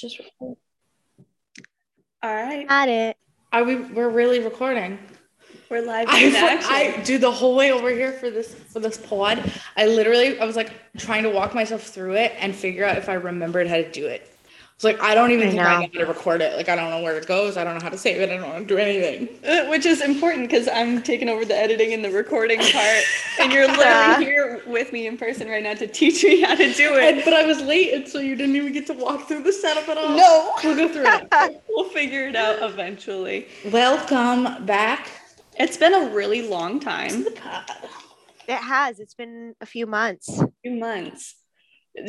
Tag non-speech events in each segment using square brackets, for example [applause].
just record. All right. Got it. Are we? We're really recording. We're live I. I do the whole way over here for this for this pod. I literally I was like trying to walk myself through it and figure out if I remembered how to do it. It's like I don't even I think I know. know how to record it. Like I don't know where it goes. I don't know how to save it. I don't know how to do anything. Uh, Which is important because I'm taking over the editing and the recording part, and you're [laughs] literally Yeah. here with me in person right now to teach me how to do And, it. but I was late, and so you didn't even get to walk through the setup at all. No, we'll go through it. [laughs] we'll figure it out eventually. Welcome back It's been a really long time, to the pod. It has. It's been a few months. A few months.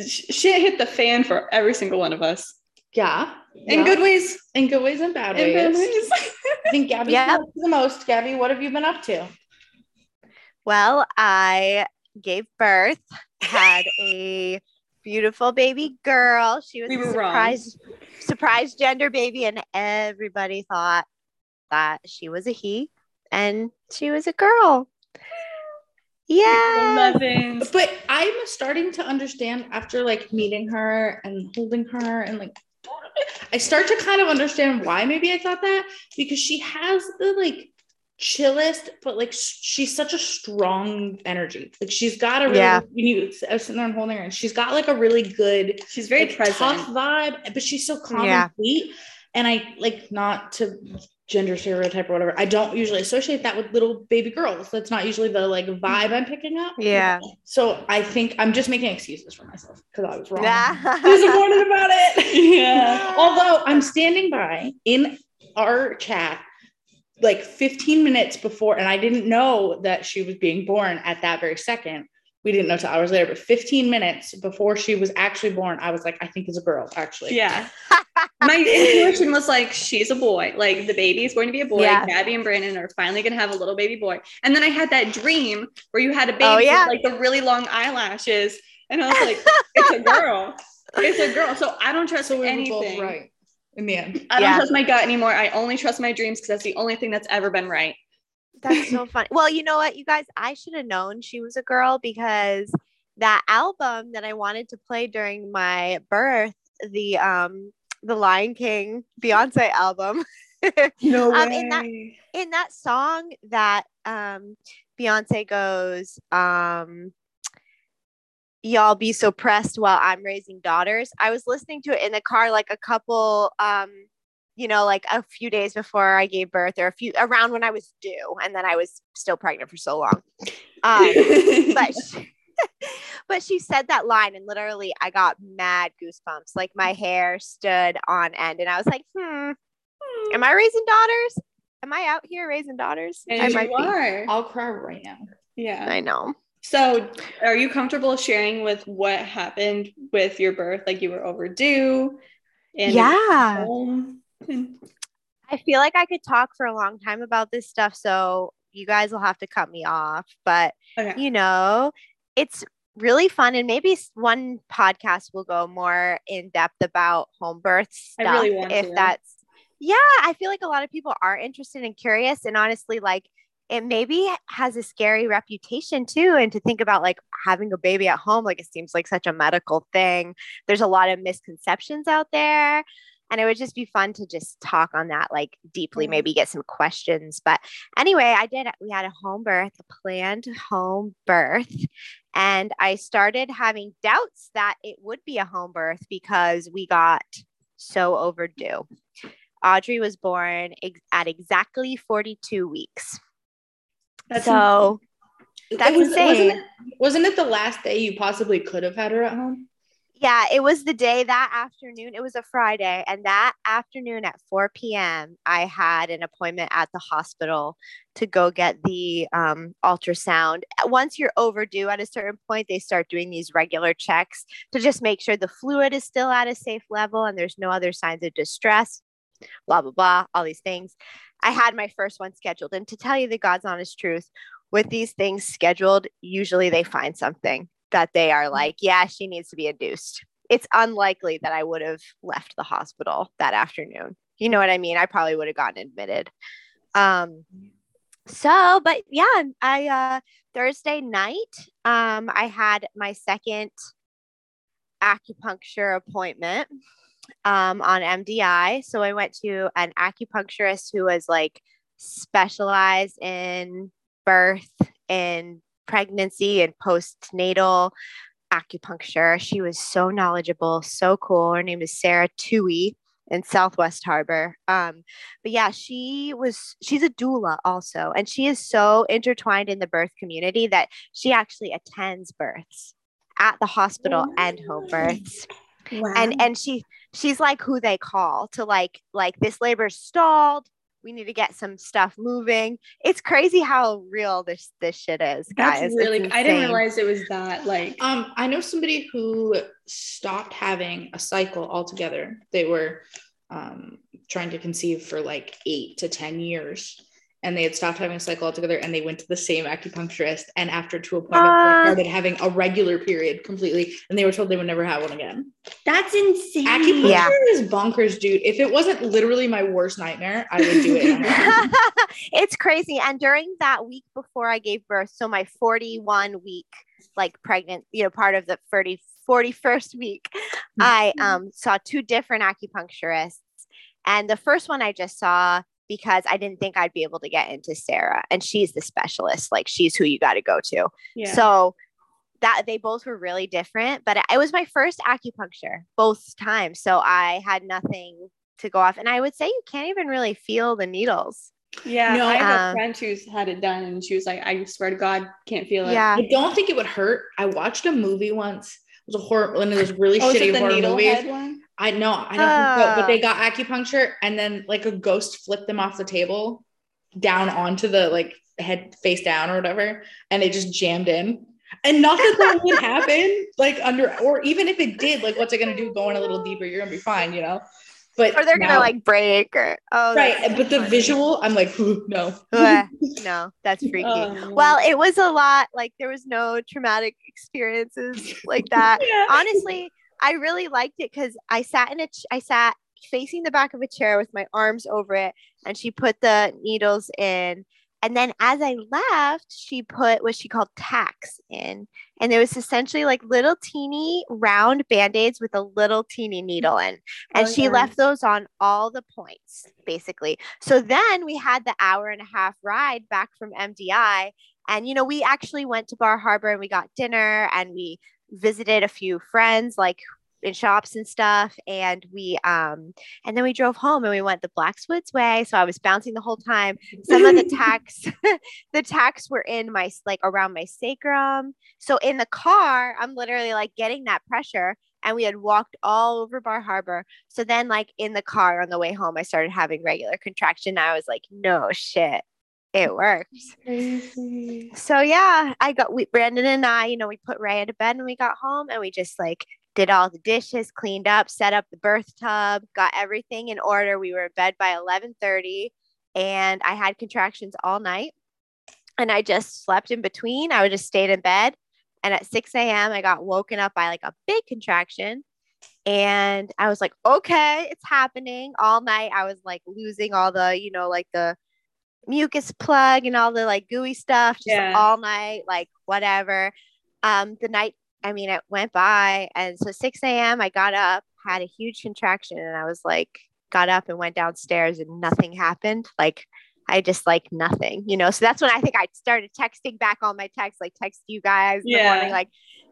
Sh- Shit hit the fan for every single one of us Yeah, in yeah. good ways, in good ways and bad in ways. bad ways. [laughs] I think Gabby's Yeah. yeah. the most. Gabby, what have you been up to? Well, I gave birth, had a beautiful baby girl. She was We a were wrong. surprise surprise gender baby, and everybody thought that she was a he and she was a girl. Yeah. But I'm starting to understand after like meeting her and holding her and like I start to kind of understand why maybe I thought that because she has the like chillest but like she's such a strong energy. Like she's got a really Yeah. you need I was sitting there and holding her and she's got like a really good She's very like, present. tough vibe, but she's so calm Yeah. and sweet. And I like not to gender stereotype or whatever. I don't usually associate that with little baby girls. That's not usually the like vibe I'm picking up. Yeah. So I think I'm just making excuses for myself because I was wrong. Yeah. [laughs] Disappointed about it. [laughs] Yeah. [laughs] Although I'm standing by in our chat like 15 minutes before, and I didn't know that she was being born at that very second. We didn't know till hours later, but 15 minutes before she was actually born, I was like, I think it's a girl, actually. Yeah. [laughs] My intuition was like, she's a boy. Like the baby is going to be a boy. Yeah. Gabby and Brandon are finally going to have a little baby boy. And then I had that dream where you had a oh, baby Oh, yeah. with like the really long eyelashes. And I was like, it's a girl. It's a girl. So I don't trust So we anything. both right in the end. I don't Yeah. trust my gut anymore. I only trust my dreams because that's the only thing that's ever been right. That's so [laughs] funny. Well, you know what, you guys, I should have known she was a girl because that album that I wanted to play during my birth, the um the Lion King Beyonce album, [laughs] No Um, in that- in that song that um Beyonce goes, um y'all be so pressed while I'm raising daughters. I was listening to it in the car like a couple um you know like a few days before I gave birth or a few around when I was due and then I was still pregnant for so long. Um [laughs] but she, [laughs] but she said that line and literally I got mad goosebumps. Like my hair stood on end and I was like, "Hmm. Am I raising daughters? Am I out here raising daughters? I and might you be. I'll cry right now. Yeah. I know. So, are you comfortable sharing with what happened with your birth? Like you were overdue, and yeah. home. I feel like I could talk for a long time about this stuff, so you guys will have to cut me off. But okay. you know, it's really fun, and maybe one podcast will go more in depth about home birth I stuff. really want if to. that's, yeah, I feel like a lot of people are interested and curious, and honestly, like it maybe has a scary reputation too. And to think about like having a baby at home, like it seems like such a medical thing. There's a lot of misconceptions out there and it would just be fun to just talk on that like deeply Mhm. maybe get some questions. But anyway i did we had a home birth a planned home birth. And i started having doubts that it would be a home birth because we got so overdue. Audrey was born ex- at exactly 42 weeks. That's so that's was- insane. Wasn't it, wasn't it the last day you possibly could have had her at home? Yeah, it was the day that afternoon. It was a Friday. And that afternoon at 4 p.m., I had an appointment at the hospital to go get the um, ultrasound. Once you're overdue at a certain point, they start doing these regular checks to just make sure the fluid is still at a safe level and there's no other signs of distress, blah, blah, blah, all these things. I had my first one scheduled. And to tell you the God's honest truth, with these things scheduled, usually they find something that they are like, yeah, she needs to be induced. It's unlikely that I would have left the hospital that afternoon. You know what I mean? I probably would have gotten admitted. Um, so, but yeah, I uh Thursday night, um, I had my second acupuncture appointment. um, on MDI. So I went to an acupuncturist who was like specialized in birth and pregnancy and postnatal acupuncture. She was so knowledgeable, so cool. Her name is Sarah Tui in Southwest Harbor. Um, but yeah, she was she's a doula also, and she is so intertwined in the birth community that she actually attends births at the hospital and home births. Wow. And and she she's like who they call to like like this labor's stalled. We need to get some stuff moving. It's crazy how real this this shit is, guys. That's really I didn't realize it was that like Um, I know somebody who stopped having a cycle altogether. They were um, trying to conceive for like eight to 10 years. And they had stopped having a cycle altogether and they went to the same acupuncturist. And after two appointments, they started having a regular period completely. And they were told they would never have one again. that's insane. Acupuncture Yeah. is bonkers, dude. If it wasn't literally my worst nightmare, I would do it. in a heartbeat. it's crazy. And during that week before I gave birth, so my 41 week, like pregnant, you know, part of the 30, 41st week, I um, saw two different acupuncturists. And the first one I just saw because I didn't think I'd be able to get into Sarah. And she's the specialist, like she's who you got to go to. Yeah. So that they both were really different, but it was my first acupuncture both times. So I had nothing to go off. And I would say you can't even really feel the needles. yeah, No, I have um, a friend who's had it done and she was like, I swear to God, can't feel it. Yeah. I don't think it would hurt. I watched a movie once. It was a horror, one of those really Oh, shitty horror movies. one? I know, I don't so, but Ah. they got acupuncture and then like a ghost flipped them off the table down onto the like head face down or whatever, and it just jammed in. And not that that would [laughs] happen, like under, or even if it did, like what's it gonna do? Going a little deeper, you're gonna be fine, you know. But Or they're gonna like break or oh right, but the funny. visual, I'm like, "Ooh, no. [laughs] No, that's freaky. Oh, [laughs] well, it was a lot like there was no traumatic experiences like that. yeah. Honestly, I really liked it because I sat in a ch- I sat facing the back of a chair with my arms over it, and she put the needles in. And then as I left, she put what she called tacks in. And it was essentially like little teeny round band aids with a little teeny needle in. And Oh, she yeah. left those on all the points, basically. So then we had the hour and a half ride back from MDI. And, you know, we actually went to Bar Harbor and we got dinner and we visited a few friends, like in shops and stuff. And we, um, and then we drove home and we went the Blackwoods way. So I was bouncing the whole time. Some of the [laughs] tacks, [laughs] the tacks were in my, like around my sacrum. So in the car, I'm literally like getting that pressure. And we had walked all over Bar Harbor. So then, like in the car on the way home, I started having regular contraction. I was like, no shit, it worked. Crazy. So yeah, I got we Brandon and I, you know, we put Ray into bed when we got home and we just like did all the dishes, cleaned up, set up the birth tub, got everything in order. We were in bed by 11:30 and I had contractions all night. And I just slept in between. I would just stayed in bed. And at 6 a.m. I got woken up by like a big contraction. And I was like, okay, it's happening all night. I was like losing all the, you know, like the mucus plug and all the like gooey stuff just Yeah. all night, like whatever. Um, the night, I mean, it went by. And so 6 a.m., I got up, had a huge contraction, and I was like, got up and went downstairs and nothing happened. Like, I just like nothing, you know. So that's when I think I started texting back all my text, like text you guys in the Yeah. morning, like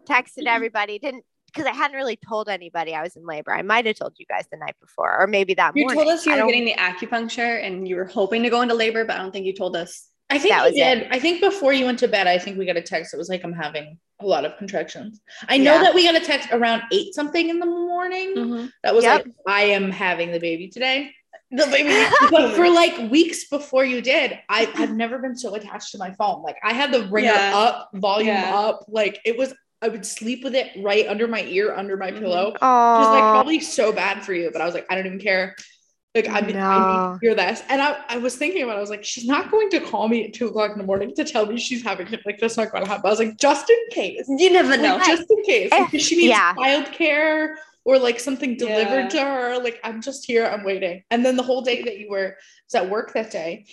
texted [laughs] everybody. Didn't because I hadn't really told anybody I was in labor. I might have told you guys the night before, or maybe that morning. You morning. told us you were getting the acupuncture and you were hoping to go into labor, but I don't think you told us. I think That you was it. did. I think before you went to bed, I think we got a text. It was like I'm having a lot of contractions. I know Yeah. that we got a text around eight something in the morning. Mm-hmm. That was Yep. like I am having the baby today. The baby. [laughs] But for like weeks before you did, I, I've never been so attached to my phone. Like I had the ringer Yeah. up, volume Yeah. up. Like it was. I would sleep with it right under my ear, under my Mhm. pillow. It was like probably so bad for you, but I was like, I don't even care. Like I, I need to hear this, and I, I was thinking about. it. I was like, she's not going to call me at two o'clock in the morning to tell me she's having it. Like that's not going to happen. I was like, just in case, You never know. like, just in case, Eh, because she needs yeah. childcare or like something delivered Yeah. to her. Like I'm just here, I'm waiting. And then the whole day that you were was at work that day,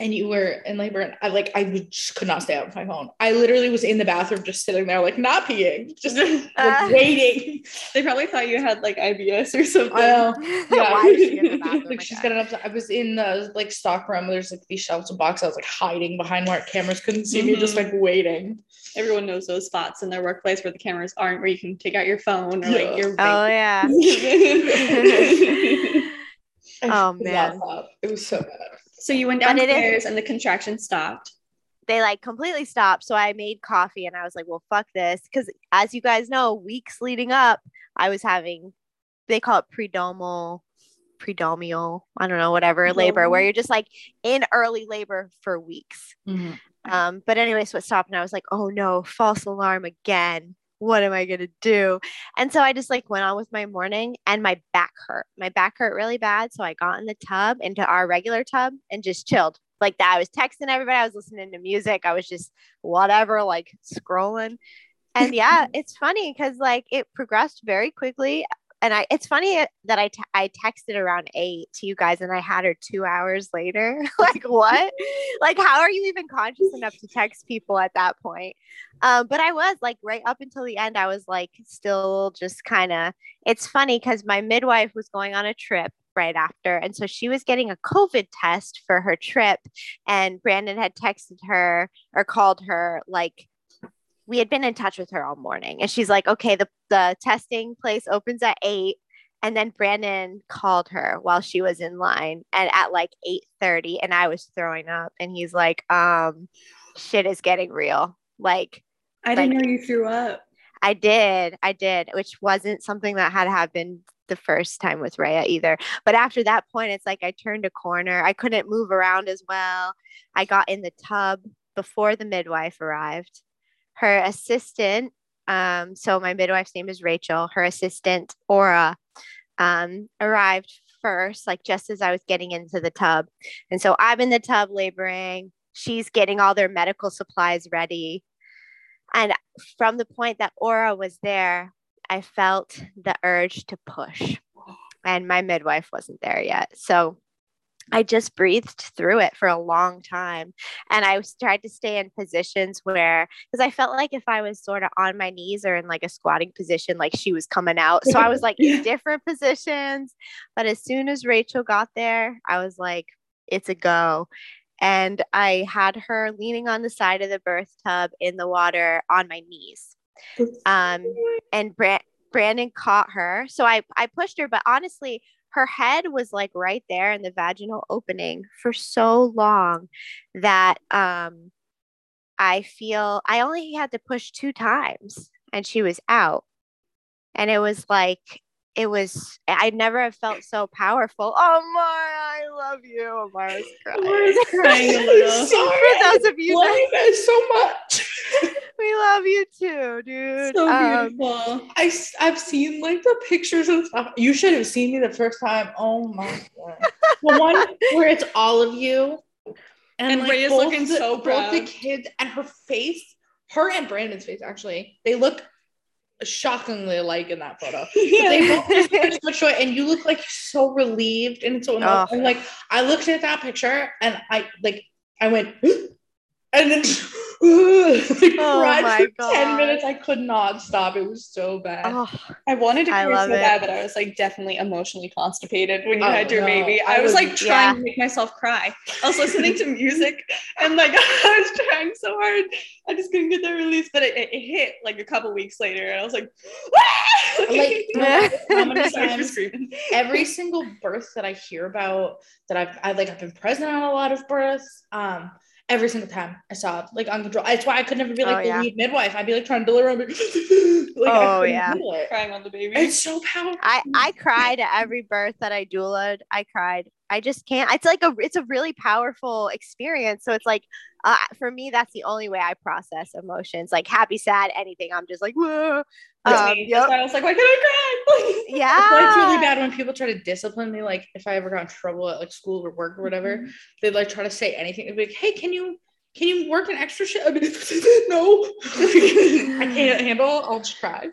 and you were in labor and I like I just could not stay out with my phone. I literally was in the bathroom just sitting there like not peeing, just like, [laughs] Uh. waiting. They probably thought you had like IBS or something. I know. Yeah. [laughs] [laughs] Why is she in the bathroom? like she's again? got an upset. I was in the like stock room. There's like these shelves of boxes. I was like hiding behind where cameras couldn't see me, just like waiting. Everyone knows those spots in their workplace where the cameras aren't, where you can take out your phone or Yeah. like your Oh yeah. Oh, man. It was so bad. So you went But it is- downstairs and the contraction stopped. they like completely stopped. So I made coffee and I was like, well, fuck this. Because as you guys know, weeks leading up, I was having, they call it predomal, predomial, I don't know, whatever labor, where you're just like in early labor for weeks. Um, but anyway, so it stopped and I was like, oh no, false alarm again. What am I gonna do? And so I just like went on with my morning and my back hurt. My back hurt really bad. So I got in the tub into our regular tub and just chilled like that. I was texting everybody, I was listening to music, I was just whatever, like scrolling. And yeah, [laughs] it's funny because like it progressed very quickly. And I, it's funny that I, I texted around eight to you guys and I had her two hours later. [laughs] like, what? [laughs] like, how are you even conscious enough to text people at that point? Um, but I was like, right up until the end, I was like, still just kind of, it's funny because my midwife was going on a trip right after. And so she was getting a COVID test for her trip. And Brandon had texted her or called her like, we had been in touch with her all morning and she's like okay the, the testing place opens at 8 and then brandon called her while she was in line and at like 8.30 and i was throwing up and he's like um shit is getting real like I didn't Like- know you threw up. i did i did which wasn't something that had happened the first time with Rhea either. But after that point, it's like I turned a corner. I couldn't move around as well. I got in the tub before the midwife arrived. Her assistant, um, so my midwife's name is Rachel, her assistant, Aura, um, arrived first, like just as I was getting into the tub. And so I'm in the tub laboring. She's getting all their medical supplies ready. And from the point that Aura was there, I felt the urge to push. And my midwife wasn't there yet. So I just breathed through it for a long time. And I was tried to stay in positions where, because I felt like if I was sort of on my knees or in like a squatting position, like she was coming out. So I was like in [laughs] different positions. But as soon as Rachel got there, I was like, it's a go. And I had her leaning on the side of the birth tub in the water on my knees. Um, and Bra- Brandon caught her. So I, I pushed her, but honestly, her head was like right there in the vaginal opening for so long that um, I feel I only had to push two times and she was out. And it was like, it was, I never have felt so powerful. Oh, Mara, I love you. Amara was crying. Amara's crying a little. Sorry, [laughs] For those of you love that so much. [laughs] we love you too, dude. So Um, beautiful. I, s- I've seen like the pictures and stuff. You should have seen me the first time. Oh my [laughs] god. the one where it's all of you. And like, Rhea's both looking the, so Both the kids and her face, her and Brandon's face actually, they look shockingly alike in that photo. [laughs] But they both look so much joy, and you look like so relieved and so emotional. Oh. Like I looked at that picture and I like I went and then [laughs] like, Oh cried my for 10 minutes. I could not stop. It was so bad. oh, I wanted to cry so it. bad, but I was like definitely emotionally constipated when you Oh, had your no, baby. I I was was- like trying yeah. to make myself cry. I was listening to music and like [laughs] I was trying so hard. I just couldn't get the release, but it, it, it hit like a couple weeks later, and I was like, [laughs] Like, how many Sorry for times- screaming. Every single birth that I hear about that I've I like I've been present on a lot of births. Um every single time I saw like uncontrolled. That's why I could never be like Oh, the yeah. lead midwife. I'd be like trying to deliver. I'd [laughs] like, Oh, couldn't yeah. it. crying on the baby. It's so powerful. I I cried at every birth that I doulaed. I cried. I just can't. It's like a it's a really powerful experience. So it's like uh, for me, that's the only way I process emotions, like happy, sad, anything. I'm just like, whoa. Um, yep. I was like, why can't I cry? [laughs] yeah. It's like really bad when people try to discipline me. Like if I ever got in trouble at like school or work or whatever, Mm-hmm. they'd like try to say anything. They'd be like, "Hey, can you can you work an extra shift?" Like, [laughs] no, [laughs] I can't handle. I'll just cry.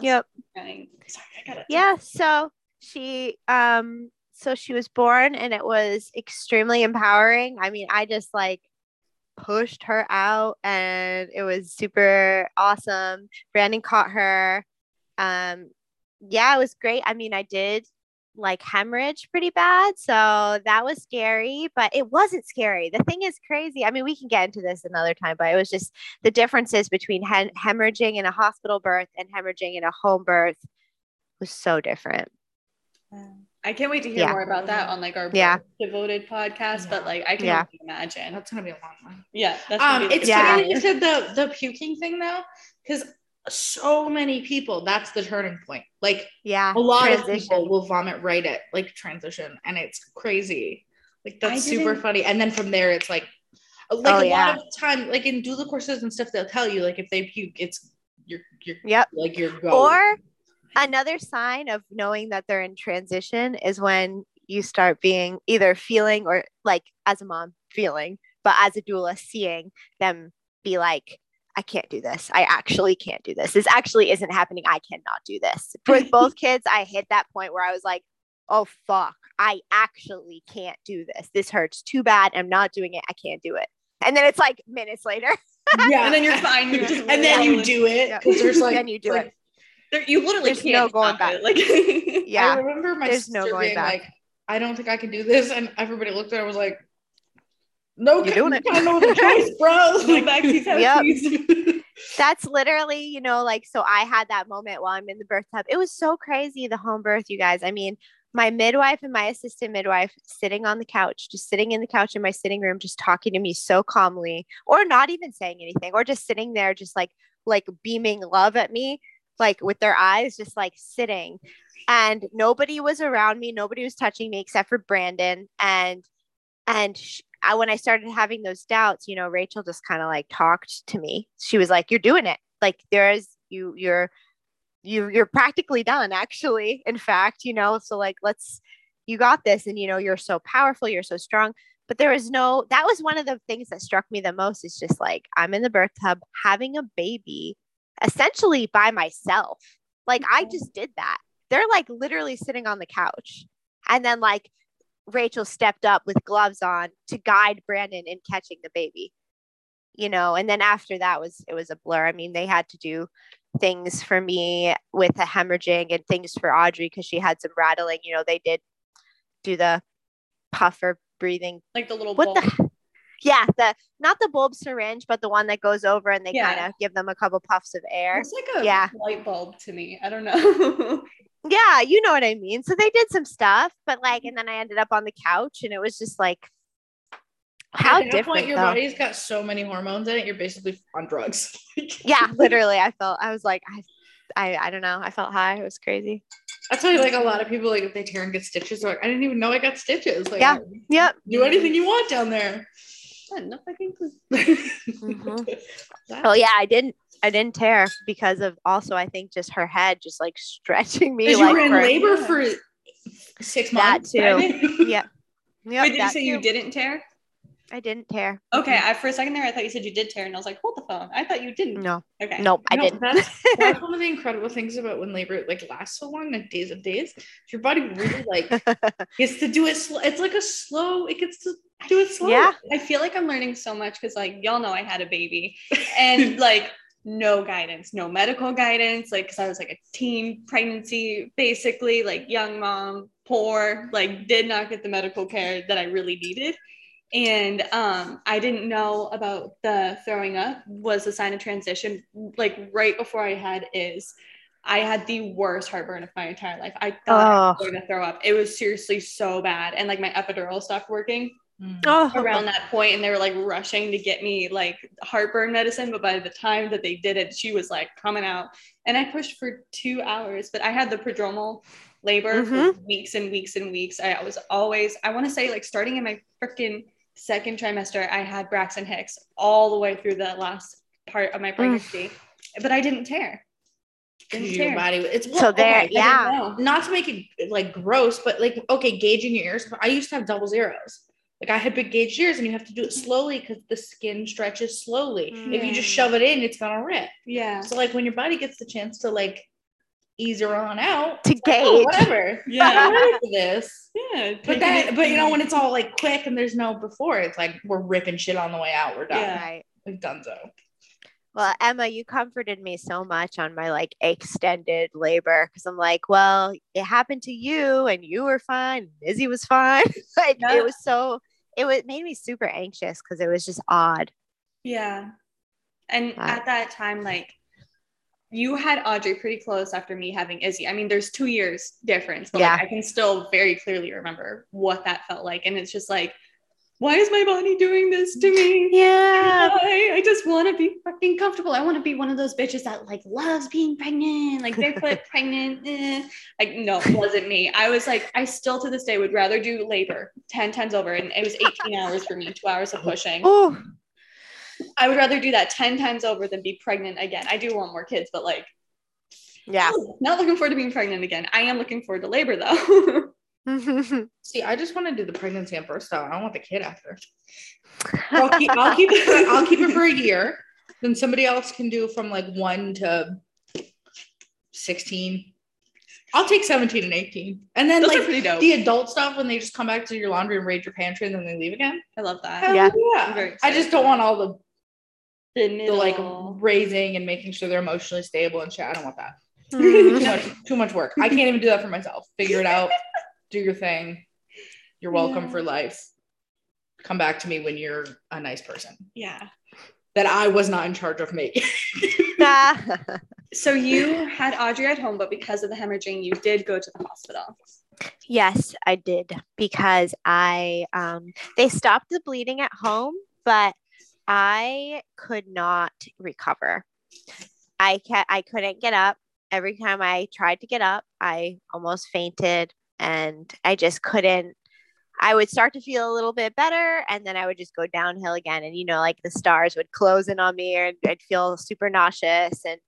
Yep. Crying. Sorry, I got it. Yeah. So she um So she was born and it was extremely empowering. I mean, I just like pushed her out and it was super awesome. Brandon caught her. Um, yeah, it was great. I mean, I did like hemorrhage pretty bad. So that was scary, but it wasn't scary. The thing is crazy. I mean, we can get into this another time, but it was just the differences between hem- hemorrhaging in a hospital birth and hemorrhaging in a home birth was so different. I can't wait to hear Yeah. more about that on like our Yeah. devoted podcast. But like, I can Yeah. imagine. That's gonna be a long one. Yeah, that's Um, be it's Yeah. funny you said the the puking thing though, because so many people that's the turning point. Like Yeah. a lot of people will vomit right at like transition, and it's crazy. Like that's super funny. And then from there, it's like like Oh, a yeah. lot of time, like in doula courses and stuff, they'll tell you like if they puke, it's you're you're Yep. like you're going. Or another sign of knowing that they're in transition is when you start being either feeling or like as a mom feeling, but as a doula seeing them be like, I can't do this. I actually can't do this. This actually isn't happening. I cannot do this. With [laughs] both kids, I hit that point where I was like, oh fuck, I actually can't do this. This hurts too bad. I'm not doing it. I can't do it. And then it's like minutes later. yeah, And then you're fine. You're [laughs] just and then you do it Yeah. because there's like then you do like, it. There, you literally There's can't no going back. it. Like, [laughs] I remember my There's no sister going being back. like, I don't think I can do this. And everybody looked at her and was like, No, You're doing it. I know the [laughs] choice, bro. No [laughs] Yep. that's literally, you know, like, so I had that moment while I'm in the birth tub. It was so crazy, the home birth, you guys. I mean, my midwife and my assistant midwife sitting on the couch, just sitting in the couch in my sitting room, just talking to me so calmly, or not even saying anything, or just sitting there, just like, like beaming love at me, like with their eyes, just like sitting. And nobody was around me. Nobody was touching me except for Brandon. And, and sh- I, when I started having those doubts, you know, Rachel just kind of like talked to me. She was like, "You're doing it. Like there is you. You're you. You're practically done. Actually, in fact, you know. So like, let's. You got this, and you know, you're so powerful. You're so strong. But there was no. That was one of the things that struck me the most. Is just like I'm in the birth tub having a baby, essentially by myself. Like I mm-hmm. just did that. They're like literally sitting on the couch, and then like Rachel stepped up with gloves on to guide Brandon in catching the baby. You know, and then after that was it was a blur. I mean, they had to do things for me with the hemorrhaging and things for Audrey because she had some rattling. You know, they did do the puffer breathing. like the little What bulb. the yeah, the not the bulb syringe, but the one that goes over and they Yeah. kind of give them a couple puffs of air. It's like a Yeah. light bulb to me. I don't know. [laughs] Yeah, you know what I mean. So they did some stuff, but like, and then I ended up on the couch, and it was just like, how At different. point, your though. body's got so many hormones in it. You're basically on drugs. [laughs] yeah, [laughs] literally, I felt. I was like, I, I, I don't know. I felt high. It was crazy. That's why, like, a lot of people, like, if they tear and get stitches, they're like, I didn't even know I got stitches. Like, Yeah. Yep. do anything you want down there. Yeah, no fucking clue. [laughs] Mhm. Oh yeah, I didn't. I didn't tear because of also I think just her head just like stretching me. Because Like you were in for- labor Yeah. for six That months. too. Yeah. [laughs] Yep, Wait, did you that say you didn't tear? I didn't tear. Okay, I, for a second there, I thought you said you did tear, and I was like, hold the phone. I thought you didn't. No, Okay. nope, I No, didn't. That's, that's [laughs] one of the incredible things about when labor like lasts so long, like days of days. Your body really like gets to do it slow. It's like a slow. It gets to do it slow. Yeah. I feel like I'm learning so much because, like, y'all know I had a baby, [laughs] and like, no guidance, no medical guidance. Like, because I was like a teen pregnancy, basically, like young mom, poor, like, did not get the medical care that I really needed. And um, I didn't know about the throwing up was a sign of transition. Like right before I had is, I had the worst heartburn of my entire life. I thought I was Oh. going to throw up. It was seriously so bad, and like my epidural stopped working. Mm. Oh, around that point and they were like rushing to get me like heartburn medicine but by the time that they did it she was like coming out and i pushed for two hours but i had the prodromal labor for mm-hmm. weeks and weeks and weeks i was always i want to say like starting in my freaking second trimester i had braxton hicks all the way through the last part of my mm. pregnancy but i didn't tear your tear body. It's So there- okay, yeah. Not to make it like gross, but like okay, gauging your ears. I used to have double zeros. Like I had big gauge ears, and you have to do it slowly because the skin stretches slowly. If you just Mm. shove it in, it's gonna rip. yeah So like when your body gets the chance to like ease her on out. To It's like, oh, gauge. whatever. Yeah. I'm ready for this. Yeah. But taking then, but you know, when it's all like quick and there's no before, it's like we're ripping shit on the way out. We're done. Yeah. Right. We've done so. Well, Emma, you comforted me so much on my like extended labor because I'm like, well, it happened to you and you were fine. Izzy was fine. [laughs] like Yeah. it was so it was made me super anxious because it was just odd. Yeah. And Wow. at that time, like you had Audrey pretty close after me having Izzy. I mean, there's two years difference, but like, I can still very clearly remember what that felt like. And it's just like, why is my body doing this to me? Yeah. Why? I just want to be fucking comfortable. I want to be one of those bitches that like loves being pregnant, like barefoot [laughs] pregnant. eh. Like, no, it wasn't me. I was like, I still to this day would rather do labor 10 times over. And it was 18 hours for me, two hours of pushing. Oh, I would rather do that 10 times over than be pregnant again. I do want more kids, but like, yeah. not looking forward to being pregnant again. I am looking forward to labor though. [laughs] [laughs] See, I just want to do the pregnancy and birth style. I don't want the kid after. I'll keep, I'll keep it. I'll keep it for a year. Then somebody else can do from like one to sixteen. I'll take seventeen and eighteen, and then Those like pretty dope. the adult stuff when they just come back to your laundry and raid your pantry and then they leave again. I love that. Hell Yeah. yeah. I'm very I excited just don't want all the The the like raising and making sure they're emotionally stable and shit. I don't want that. [laughs] Too Mhm. much, too much work. I can't even do that for myself. Figure it out. [laughs] Do your thing. You're welcome Yeah. for life. Come back to me when you're a nice person yeah. that I was not in charge of making. [laughs] [laughs] So you had Audrey at home, but because of the hemorrhaging, you did go to the hospital. yes, I did because I um they stopped the bleeding at home, but I could not recover. I ca- I couldn't get up. Every time I tried to get up, I almost fainted and I just couldn't I would start to feel a little bit better and then I would just go downhill again and you know like the stars would close in on me and I'd feel super nauseous and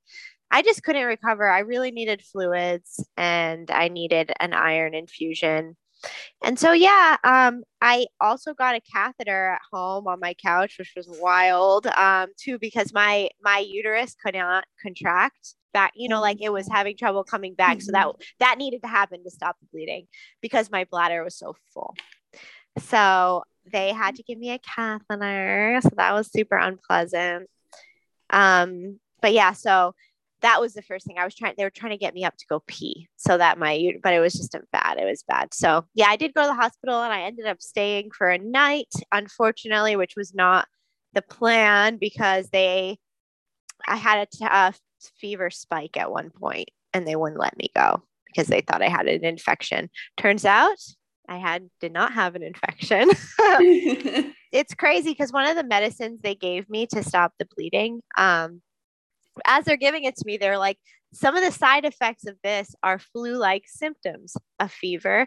I just couldn't recover. I really needed fluids and I needed an iron infusion. And so yeah, um, I also got a catheter at home on my couch, which was wild um, too, because my my uterus could not contract back. You know, like it was having trouble coming back. So that that needed to happen to stop the bleeding because my bladder was so full. So they had to give me a catheter. So that was super unpleasant. Um, but yeah, so that was the first thing I was trying. They were trying to get me up to go pee so that my, but it was just a bad. It was bad. So yeah, I did go to the hospital and I ended up staying for a night, unfortunately, which was not the plan because they, I had a t- a fever spike at one point and they wouldn't let me go because they thought I had an infection. Turns out I had did not have an infection. [laughs] [laughs] it's crazy because one of the medicines they gave me to stop the bleeding, um, as they're giving it to me, they're like, some of the side effects of this are flu-like symptoms, a fever,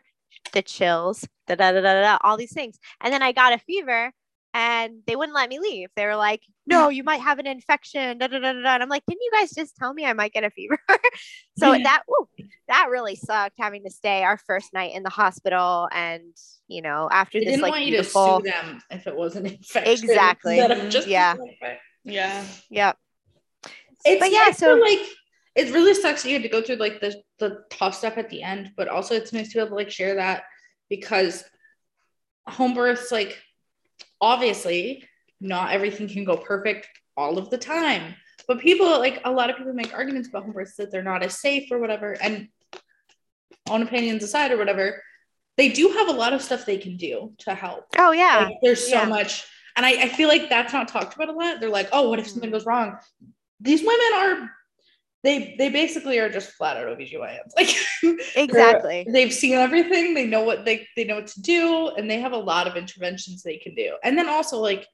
the chills, da da da da da, all these things. And then I got a fever, and they wouldn't let me leave. They were like, [laughs] "No, you might have an infection." Da da da da. da. And I'm like, "Didn't you guys just tell me I might get a fever?" [laughs] so Yeah. that ooh, that really sucked having to stay our first night in the hospital, and you know, after They this didn't like want you beautiful, to sue them if it was an infection. Exactly. just Yeah. yeah. yep. It's But yeah, so- like it really sucks that you had to go through like the the tough stuff at the end, but also it's nice to be able to like share that because home births like obviously not everything can go perfect all of the time. But people like a lot of people make arguments about home births that they're not as safe or whatever. And own opinions aside or whatever, they do have a lot of stuff they can do to help. Oh yeah. Like, there's so Yeah. much, and I, I feel like that's not talked about a lot. They're like, oh, what if something goes wrong? These women are, they they basically are just flat out OBGYNs. [laughs] Like exactly. they've seen everything, they know what they they know what to do, and they have a lot of interventions they can do. And then also like,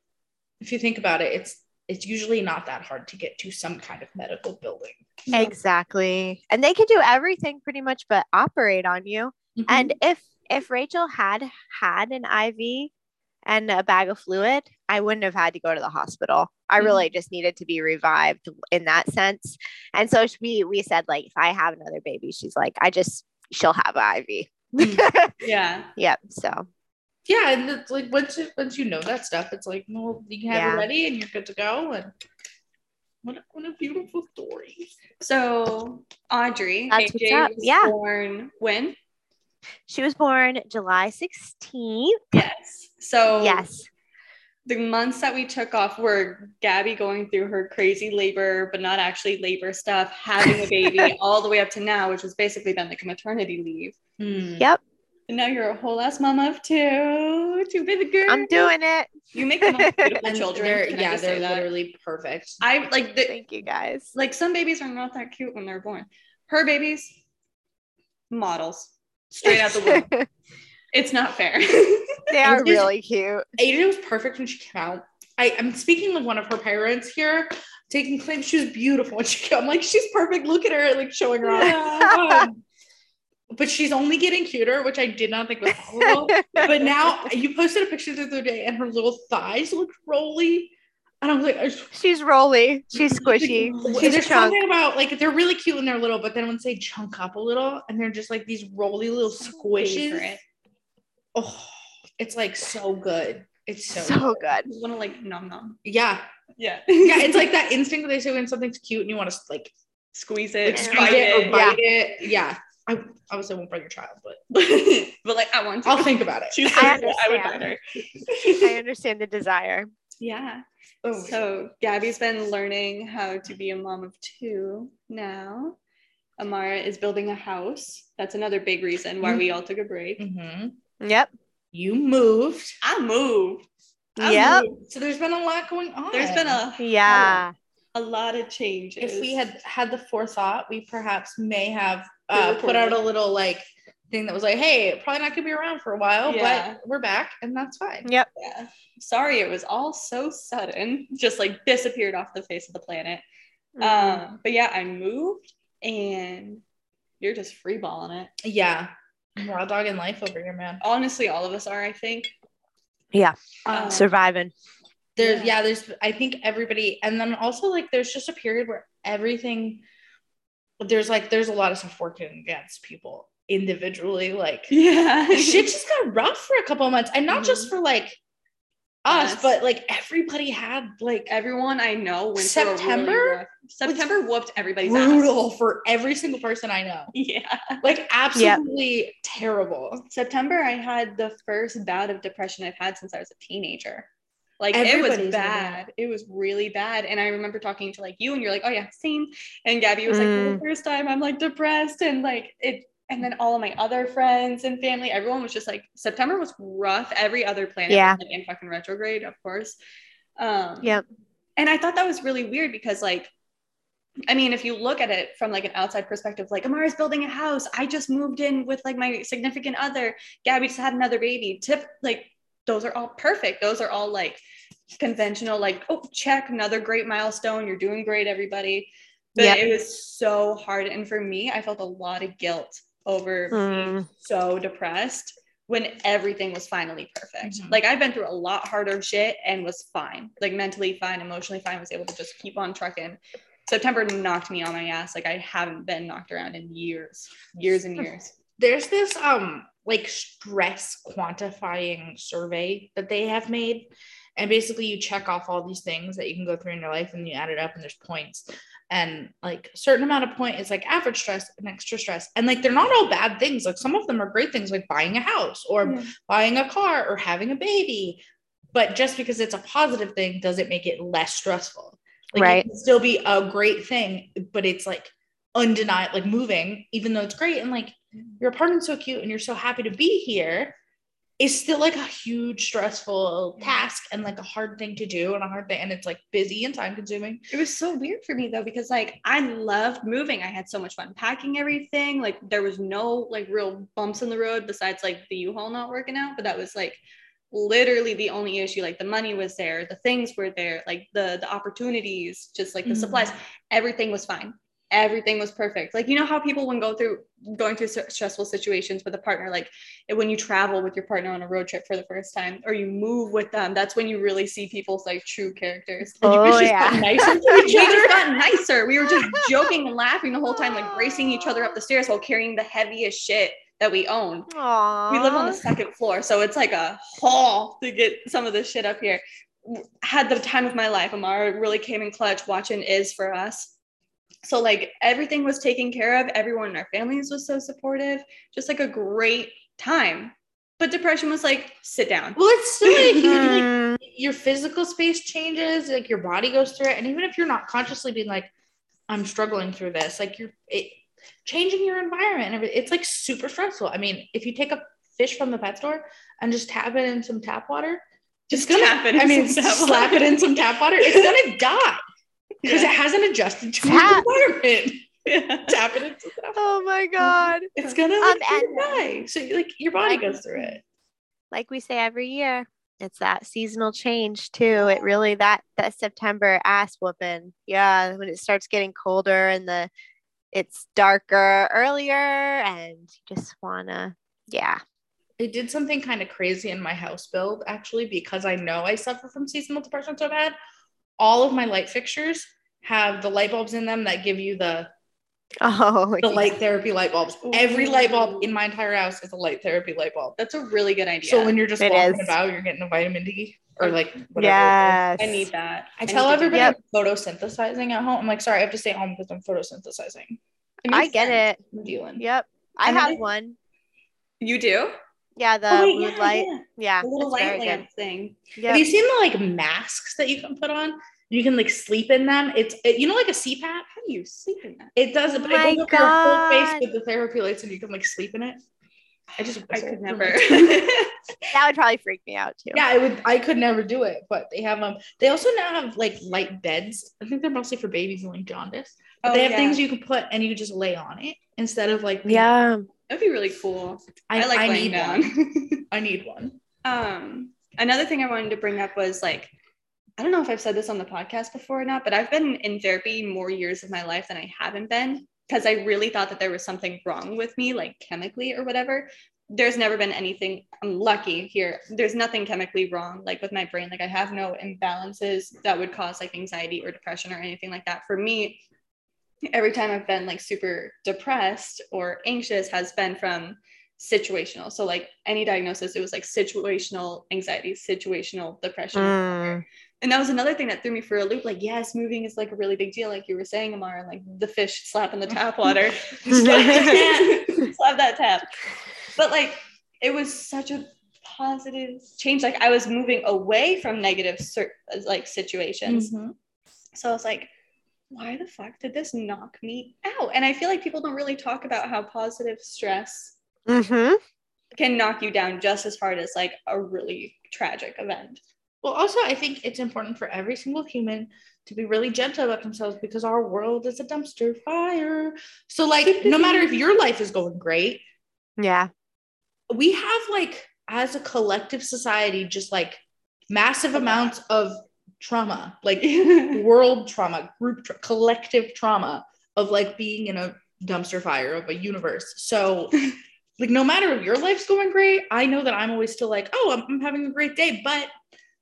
if you think about it, it's it's usually not that hard to get to some kind of medical building. Exactly. And they can do everything pretty much but operate on you. Mhm. And if if Rachel had had an IV and a bag of fluid, I wouldn't have had to go to the hospital. I Mhm. really just needed to be revived in that sense. And so we we said like if I have another baby, she's like I just she'll have an IV. [laughs] Yeah. yep. So yeah, and it's like once you, once you know that stuff, it's like well, you have Yeah. it ready and you're good to go. And What a, what a beautiful story. So Audrey, That's what's AJ was Yeah. born when? She was born July 16th. Yes. So Yes. the months that we took off were Gabby going through her crazy labor, but not actually labor stuff, having a baby, [laughs] all the way up to now, which was basically then like a maternity leave. Hmm. Yep. And now you're a whole ass mama of two, two baby girls. I'm doing it. You make the most [laughs] beautiful And children. they're, Can yeah, they're say that? literally perfect. I like the, Thank you guys. like some babies are not that cute when they're born. Her babies, models, straight out the womb. [laughs] It's not fair. [laughs] they are really cute. Asia was perfect when she came out. I, I'm speaking of one of her parents here, taking claims she was beautiful when she came. I'm like, she's perfect. Look at her, like showing her off. [laughs] Um, but she's only getting cuter, which I did not think was possible. but now you posted a picture the other day, and her little thighs looked rolly, and I was like, I just- She's rolly. She's squishy. She's there's chunk. something about like they're really cute when they're little, but then once they chunk up a little, and they're just like these rolly little squishes. Oh, it's like so good. It's so, So good. good. I want to like nom nom. yeah, Yeah. [laughs] yeah. It's like that [laughs] instinct they say when something's cute and you want to like squeeze like it, squeeze bite it or it. bite it. Yeah. I obviously won't bite your child, but [laughs] but like I want to. I'll think about it. She's I I would bite her. I understand the desire. Yeah. Oh my So Gabby's been learning how to be a mom of two now. Amara is building a house. That's another big reason why we all took a break. Mhm. Yep. You moved. I moved. I Yep. moved. So there's been a lot going on. There's been a Yeah. a lot of changes. if we had had the forethought, we perhaps may have uh, put out a little like thing that was like, hey, probably not gonna be around for a while, Yeah. but we're back and that's fine. Yep. yeah. Sorry, it was all so sudden, just like disappeared off the face of the planet. Mhm. Um, but yeah, I moved and you're just freeballing it. Yeah. Raw dog in life over here, man. Honestly, all of us are, I think. Yeah. Um, Surviving. there's Yeah. yeah. there's I think everybody and then also like there's just a period where everything there's like there's a lot of stuff working against people individually like yeah. shit [laughs] just got rough for a couple of months and not just for like us Us. but like everybody had like Everyone I know went through a really September September whooped everybody's brutal ass. for every single person I know Yeah. like absolutely terrible September, I had the first bout of depression I've had since I was a teenager. Like it was bad. It was really bad. And I remember talking to like you, and you're like, "Oh yeah, same." And Gabby was like, "For Mm. the first time, I'm like depressed," and like it. And then all of my other friends and family, everyone was just like, September was rough. Every other planet Yeah. was like in fucking retrograde, of course. Um, Yep. And I thought that was really weird because like I mean, if you look at it from like an outside perspective, like Amara's building a house. I just moved in with like my significant other. Gabby just had another baby. Tip, like those are all perfect. Those are all like conventional, like, oh, check, another great milestone. You're doing great, everybody. But Yep. it was so hard. And for me, I felt a lot of guilt over being Mm. so depressed when everything was finally perfect. Mhm. Like I've been through a lot harder shit and was fine, like mentally fine, emotionally fine, was able to just keep on trucking. September knocked me on my ass. Like I haven't been knocked around in years, years and years. [laughs] there's this um like stress quantifying survey that they have made and basically you check off all these things that you can go through in your life and you add it up and there's points and like certain amount of point is like average stress and extra stress. And like they're not all bad things. Like some of them are great things like buying a house or Yeah. buying a car or having a baby. But just because it's a positive thing doesn't make it less stressful. Like Right. it can still be a great thing but it's like undeniable like moving even though it's great. And like mm-hmm. your apartment's so cute and you're so happy to be here is still like a huge stressful task and like a hard thing to do and a hard thing and it's like busy and time consuming It was so weird for me though, because like I loved moving. I had so much fun packing everything. Like there was no like real bumps in the road besides like the U-Haul not working out, but that was like literally the only issue. Like the money was there, the things were there, like the the opportunities, just like the Mhm. supplies, everything was fine. Everything was perfect. Like you know how people when go through going through stressful situations with a partner, like when you travel with your partner on a road trip for the first time, or you move with them, that's when you really see people's like true characters. And Oh, yeah. nicer to each other. We just [laughs] got nicer. We were just joking and laughing the whole time, like racing each other up the stairs while carrying the heaviest shit that we own. Aww. We live on the second floor, so it's like a haul to get some of this shit up here. had the time of my life. Amara really came in clutch watching Is for us. So like everything was taken care of. Everyone in our families was so supportive. Just like a great time. But depression was like, sit down. Well, it's still like, you- like, [laughs] your physical space changes, like your body goes through it, and even if you're not consciously being like, I'm struggling through this, like you're it, changing your environment, and it's like super stressful. I mean, if you take a fish from the pet store and just tap it in some tap water, Just it's gonna, tap it in I mean, slap water. it in some tap water, it's gonna [laughs] die because Yeah. it hasn't adjusted to Tap. the environment. [laughs] Yeah. tap it into tap. oh my god. It's gonna Um, and- die. So like your body goes through it. Like we say every year, it's that seasonal change too. It really that that September ass whooping. Yeah, when it starts getting colder and the it's darker earlier and you just wanna yeah. I did something kind of crazy in my house build actually because I know I suffer from seasonal depression so bad. All of my light fixtures have the light bulbs in them that give you the Oh the yeah. light therapy light bulbs. Every light bulb in my entire house is a light therapy light bulb. That's a really good idea. So when you're just It walking is. about, you're getting a vitamin D or like whatever. Yes. I need that. I tell need to do everybody Yep. I'm photosynthesizing at home. I'm like, sorry, I have to stay home because I'm photosynthesizing. I get sense. it. I'm dealing. Yep. I And have I- one. You do? Yeah, the oh, wait, mood yeah, light. yeah. Yeah. The little light very good. thing. Yep. Have you seen the like masks that you can put on? You can like sleep in them. It's it, you know like a CPAP. How do you sleep in that? It does, Oh but my it goes over your whole face with the therapy lights, and you can like sleep in it. I just I could never. [laughs] [laughs] That would probably freak me out too. yeah, I would. I could never do it, but they have them. They also now have like light beds. I think they're mostly for babies and like jaundice. But Oh, they have yeah. things you can put and you just lay on it instead of like. Yeah. That'd be really cool. I, I, like I laying down. one. [laughs] I need one. um, another thing I wanted to bring up was like, I don't know if I've said this on the podcast before or not, but I've been in therapy more years of my life than I haven't been because I really thought that there was something wrong with me, like chemically or whatever. There's never been anything. I'm lucky here. There's nothing chemically wrong, like with my brain. Like I have no imbalances that would cause like anxiety or depression or anything like that. For me, every time I've been like super depressed or anxious has been from situational. So like any diagnosis, it was like situational anxiety, situational depression. Mm. And that was another thing that threw me for a loop. Like, yes, moving is like a really big deal, like you were saying, Amara, like the fish slapping the tap [laughs] water. slap, that tap. slap that tap. But like it was such a positive change. Like I was moving away from negative like situations. Mhm. So I was like, why the fuck did this knock me out? And I feel like people don't really talk about how positive stress Mm-hmm. can knock you down just as hard as like a really tragic event. Well, also, I think it's important for every single human to be really gentle about themselves because our world is a dumpster fire. So, like, no matter if your life is going great, Yeah. we have like as a collective society just like massive amounts of trauma like [laughs] world trauma group tra- collective trauma of like being in a dumpster fire of a universe so [laughs] like no matter if your life's going great i know that i'm always still like oh i'm, I'm having a great day but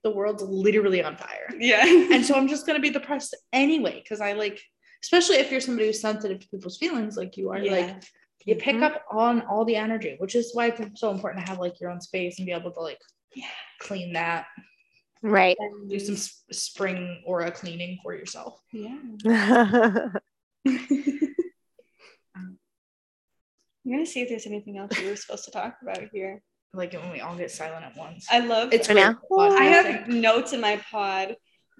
the world's literally on fire yeah. [laughs] and so i'm just going to be depressed anyway because i like especially if you're somebody who's sensitive to people's feelings like you are like you pick Mhm. up on all the energy, which is why it's so important to have like your own space and be able to like Yeah. clean that, Right. do some s- spring aura cleaning for yourself. yeah. yeah. [laughs] [laughs] I'm gonna see if there's anything else we were supposed to talk about here. Like when we all get silent at once. I love it's I great know. I have notes in my pod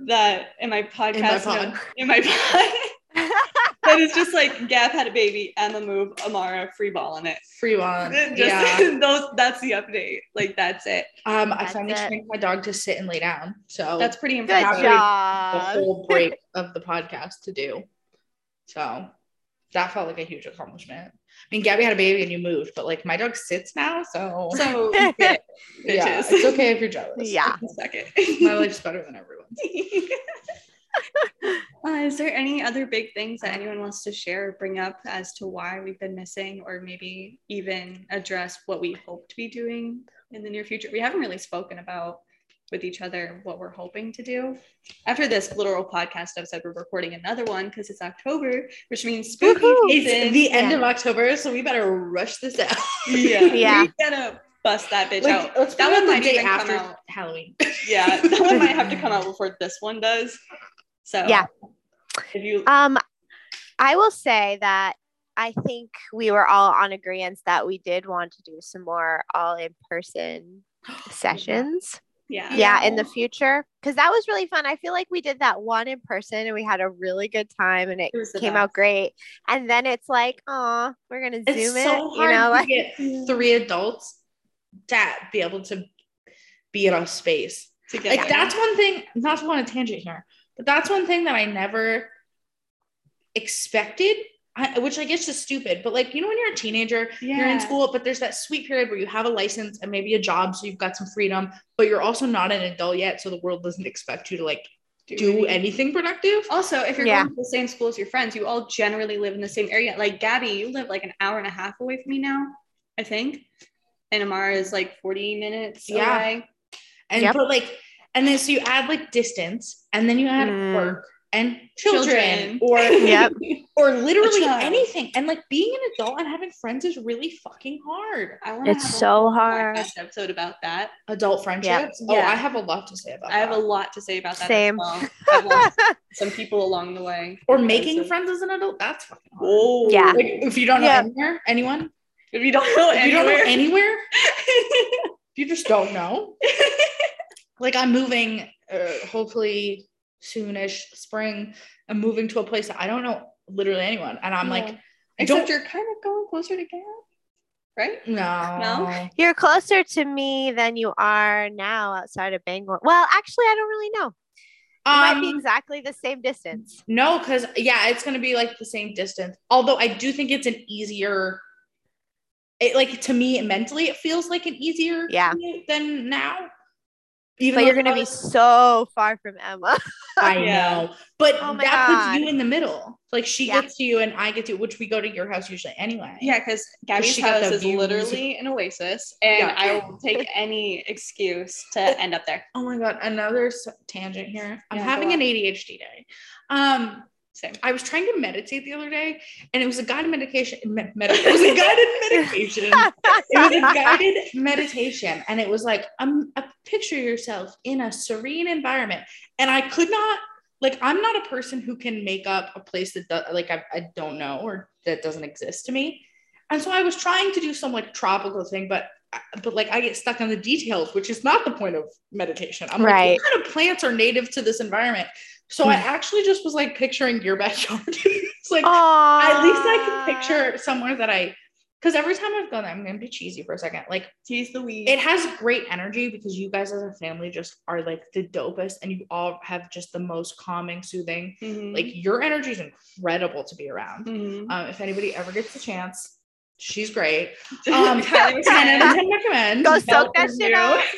that in my podcast pod. note- in my pod [laughs] that is just like Gab had a baby, Emma move, Amara free ball on it. free one. Just yeah. [laughs] those that's the update. Like that's it. Um, I That's finally it. trained my dog to sit and lay down. So That's pretty impressive. Good impressive. the whole [laughs] break of the podcast to do. So that felt like a huge accomplishment. I mean, Gabby had a baby and you moved, but like my dog sits now, so So [laughs] get it, yeah, it's okay if you're jealous. Yeah. A second. my life's better than everyone's. Uh, is there any other big things that anyone wants to share or bring up as to why we've been missing, or maybe even address what we hope to be doing in the near future? We haven't really spoken about with each other what we're hoping to do. After this literal podcast episode, we're recording another one because it's October, which means spooky Woohoo! season. It's the end Yeah. of October, so we better rush this out. yeah, [laughs] Yeah. We gotta bust that bitch Like, out. let's That one the might day even come after out. Halloween. [laughs] Yeah, that one might have to come out before this one does. So Yeah. if you Um, I will say that I think we were all on agreement that we did want to do some more all in person [gasps] sessions. yeah Yeah, in the future because that was really fun. I feel like we did that one in person and we had a really good time and it, It came best. out great. And then it's like, oh, we're gonna It's zoom so it, you know, to like get three adults to be able to be in a space. together. Like that's one thing. Not to go on a tangent here, but that's one thing that I never expected. I, which I guess is stupid, but like you know when you're a teenager, you're in school, but there's that sweet period where you have a license and maybe a job, so you've got some freedom, but you're also not an adult yet, so the world doesn't expect you to like do anything productive. Also, if you're Yeah. going to the same school as your friends, you all generally live in the same area. Like Gabby, you live like an hour and a half away from me now, I think. And Amara is like 40 minutes Yeah. away. And Yep. but like, and then so you add like distance, and then you add Mm. work and children, Children. [laughs] or Yep. or literally anything. And like being an adult and having friends is really fucking hard. I want to It's have a so hard. episode about that. Adult friendships. Oh, Yeah. I have a lot to say about that. I have a lot to say about that. Same. As well. [laughs] I've lost some people along the way. or making of- friends as an adult. That's fucking hard. Oh, Yeah. Like if you don't know Yeah. anywhere, anyone, If you don't know if you don't know anywhere, anywhere, [laughs] you just don't know. Like I'm moving, uh, hopefully soonish spring. I'm moving to a place that I don't know literally anyone, and I'm Yeah. like, I except don't. you're kind of going closer to Gab, right? No, No? You're closer to me than you are now outside of Bangor. Well, actually, I don't really know. It might be Um, exactly the same distance. No, because yeah, it's gonna be like the same distance. Although I do think it's an easier. It like to me mentally, it feels like an easier Yeah. than now. Even But you're gonna be so far from Emma. [laughs] I know, but Oh that God. puts you in the middle. Like she Yeah. gets to you and I get to, which we go to your house usually anyway. Yeah, because Gabby's house is views. literally an oasis, and Yeah. I will take [laughs] any excuse to end up there. Oh my god, another tangent here. I'm Yeah, having an. ADHD day. Um, Same. I was trying to meditate the other day, and it was a guided medication. Me- med- it was a [laughs] guided meditation. it was a guided [laughs] meditation, and it was like um, uh, picture yourself in a serene environment. And I could not, like, I'm not a person who can make up a place that do- like I, I don't know or that doesn't exist to me. And so I was trying to do some like tropical thing, but but like I get stuck on the details, which is not the point of meditation. I'm like, Right. what kind of plants are native to this environment? So I actually just was like picturing your backyard. [laughs] it's like at least I can picture somewhere that I, because every time I've gone there, I'm gonna be cheesy for a second. Like Tease the weed. it has great energy because you guys as a family just are like the dopest, and you all have just the most calming, soothing. Mhm. Like your energy is incredible to be around. Mhm. Um, if anybody ever gets the chance, she's great. [laughs] Um, Highly 10 out of recommend. 10 recommend. Go soak that shit up. [laughs]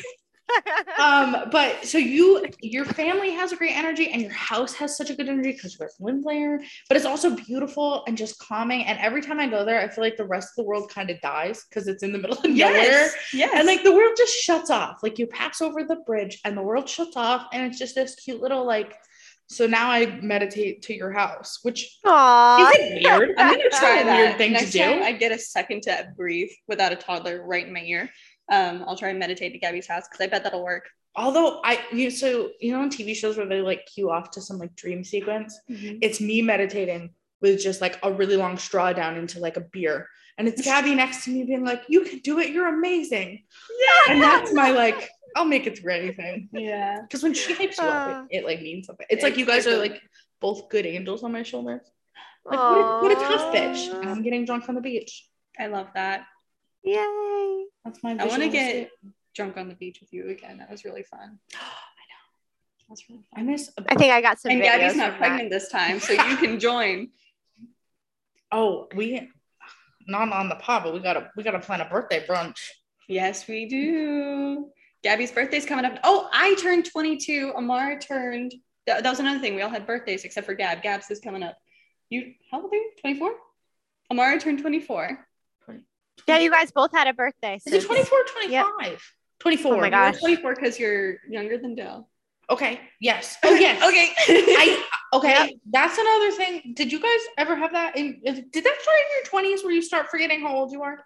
um [laughs] but so you your family has a great energy and your house has such a good energy because you guys live there but it's also beautiful and just calming and every time i go there i feel like the rest of the world kind of dies because it's in the [laughs] middle of nowhere Yes. Yes. and like the world just shuts off like you pass over the bridge and the world shuts off and it's just this cute little like so now i meditate to your house which Aw. isn't weird I'm gonna try a [laughs] weird thing Next to time do I get a second to breathe without a toddler right in my ear. Um, I'll try and meditate at Gabby's house because I bet that'll work. although i you so you know on tv shows where they like cue off to some like dream sequence it's me meditating with just like a really long straw down into like a beer. And it's Gabby [laughs] next to me being like, You can do it, you're amazing. Yeah. And that's my like, I'll make it through anything. Yeah. Because when she hypes you up, it, it like means something. It's like you guys are like both good angels on my shoulders. Like what a, what a tough bitch. And I'm getting drunk on the beach. I love that. Yay. That's my I want to get escape. drunk on the beach with you again. That was really fun. [gasps] I know. That was really I fun. miss I think I got some And Gabby's not from pregnant this time, so you can [laughs] join. oh, we not on the pod, but we gotta we gotta plan a birthday brunch. Yes, we do. Gabby's birthday's coming up. Oh, I turned 22. Amara turned. That, that was another thing. We all had birthdays except for Gab. Gab's is coming up. You, how old are you? 24? Amara turned 24. That. Yeah, you guys both had a birthday. Is it so- 24 or 25? 24. Oh my You're gosh. 24 because you're younger than Dell. Okay. Yes. [laughs] Oh yes. okay. I okay. Yep. That's another thing. Did you guys ever have that? In, did that start in your twenties where you start forgetting how old you are?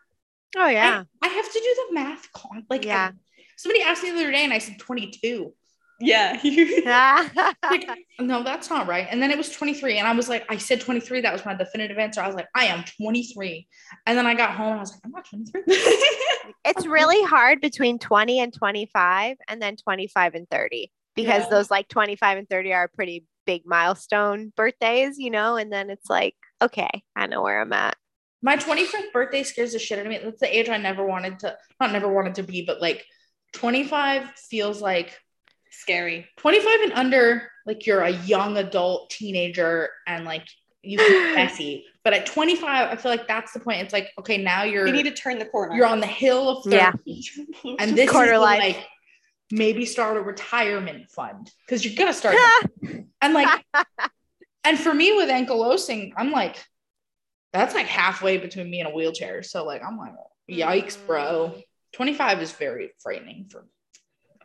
Oh yeah. I, I have to do the math. Con- like, Yeah. I- somebody asked me the other day, and I said 22. Yeah. [laughs] [laughs] Like, no, that's not right. And then it was 23, and I was like, I said 23. That was my definitive answer. I was like, I am 23. And then I got home, and I was like, I'm not 23. [laughs] it's really hard between 20 and 25 and then 25 and 30 because Yeah. those like 25 and 30 are pretty big milestone birthdays, you know, and then it's like, okay, I know where I'm at. My 25th birthday scares the shit out of me. That's the age I never wanted to, not never wanted to be, but like 25 feels like Scary. 25 and under, like you're a young adult teenager and like you can [sighs] be messy. But at 25, I feel like that's the point. It's like, okay, now you're You need to turn the corner. you're on the hill of 30. Yeah. And this Quarter is life. like maybe start a retirement fund because you're gonna start [laughs] and like and for me with ankylosing, I'm like, that's like halfway between me and a wheelchair. So like I'm like, yikes, bro. Mm. 25 is very frightening for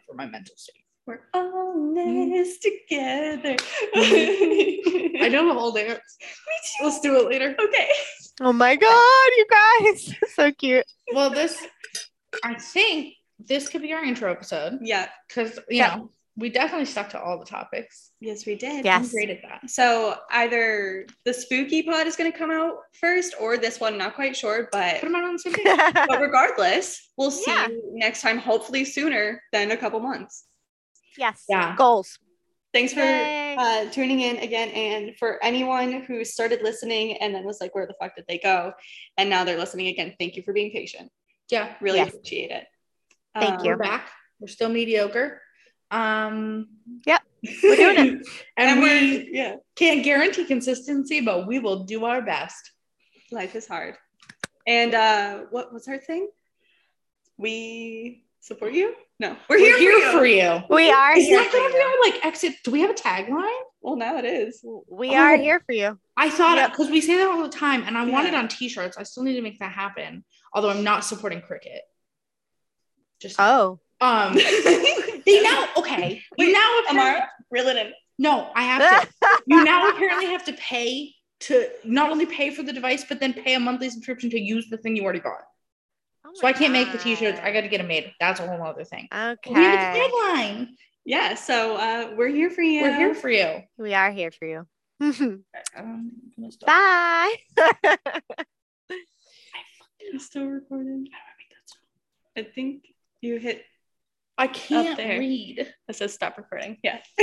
for my mental state. We're all in mm-hmm. this together. Mm-hmm. I know the whole dance. Let's do it later. Okay. oh my God, you guys. [laughs] so cute. Well, this I think this could be our intro episode Yeah. because you Yeah. know we definitely stuck to all the topics. Yes, we did. Yeah. I'm Yes. great at that. So either the spooky pod is going to come out first or this one, not quite sure, but Put them out on the same page. but regardless, we'll see Yeah. you next time, hopefully sooner than a couple months. Yes. Yeah. Goals. Thanks for uh, tuning in again. And for anyone who started listening and then was like, where the fuck did they go? And now they're listening again. Thank you for being patient. Yeah, Really Yes. appreciate it. Thank Um, you. we're back. We're still mediocre. Um, Yep, we're doing it. [laughs] and, And we yeah, can't guarantee consistency, but we will do our best. life is hard. And uh, what was our thing? We support you? No, we're, We're here, here for you. for you. We are Is here that gonna be our like exit? Do we have a tagline? Well, now it is. We are Oh. here for you. I thought Yep. because we say that all the time, and I want it on T-shirts. I still need to make that happen. Although I'm not supporting Cricut. Just Oh. um, [laughs] they now okay. You now apparently, Amara, reel it in. no, I have to. [laughs] you now apparently have to pay to not only pay for the device, but then pay a monthly subscription to use the thing you already bought. Oh So I can't make the T-shirts. I got to get them made. That's a whole other thing. Okay. We have a tagline. Yeah, so uh, we're here for you. We're here for you. We are here for you. [laughs] Um, I'm gonna stop. Bye. [laughs] It's still recording. I think you hit I can't read. it says stop recording. Yeah. [laughs]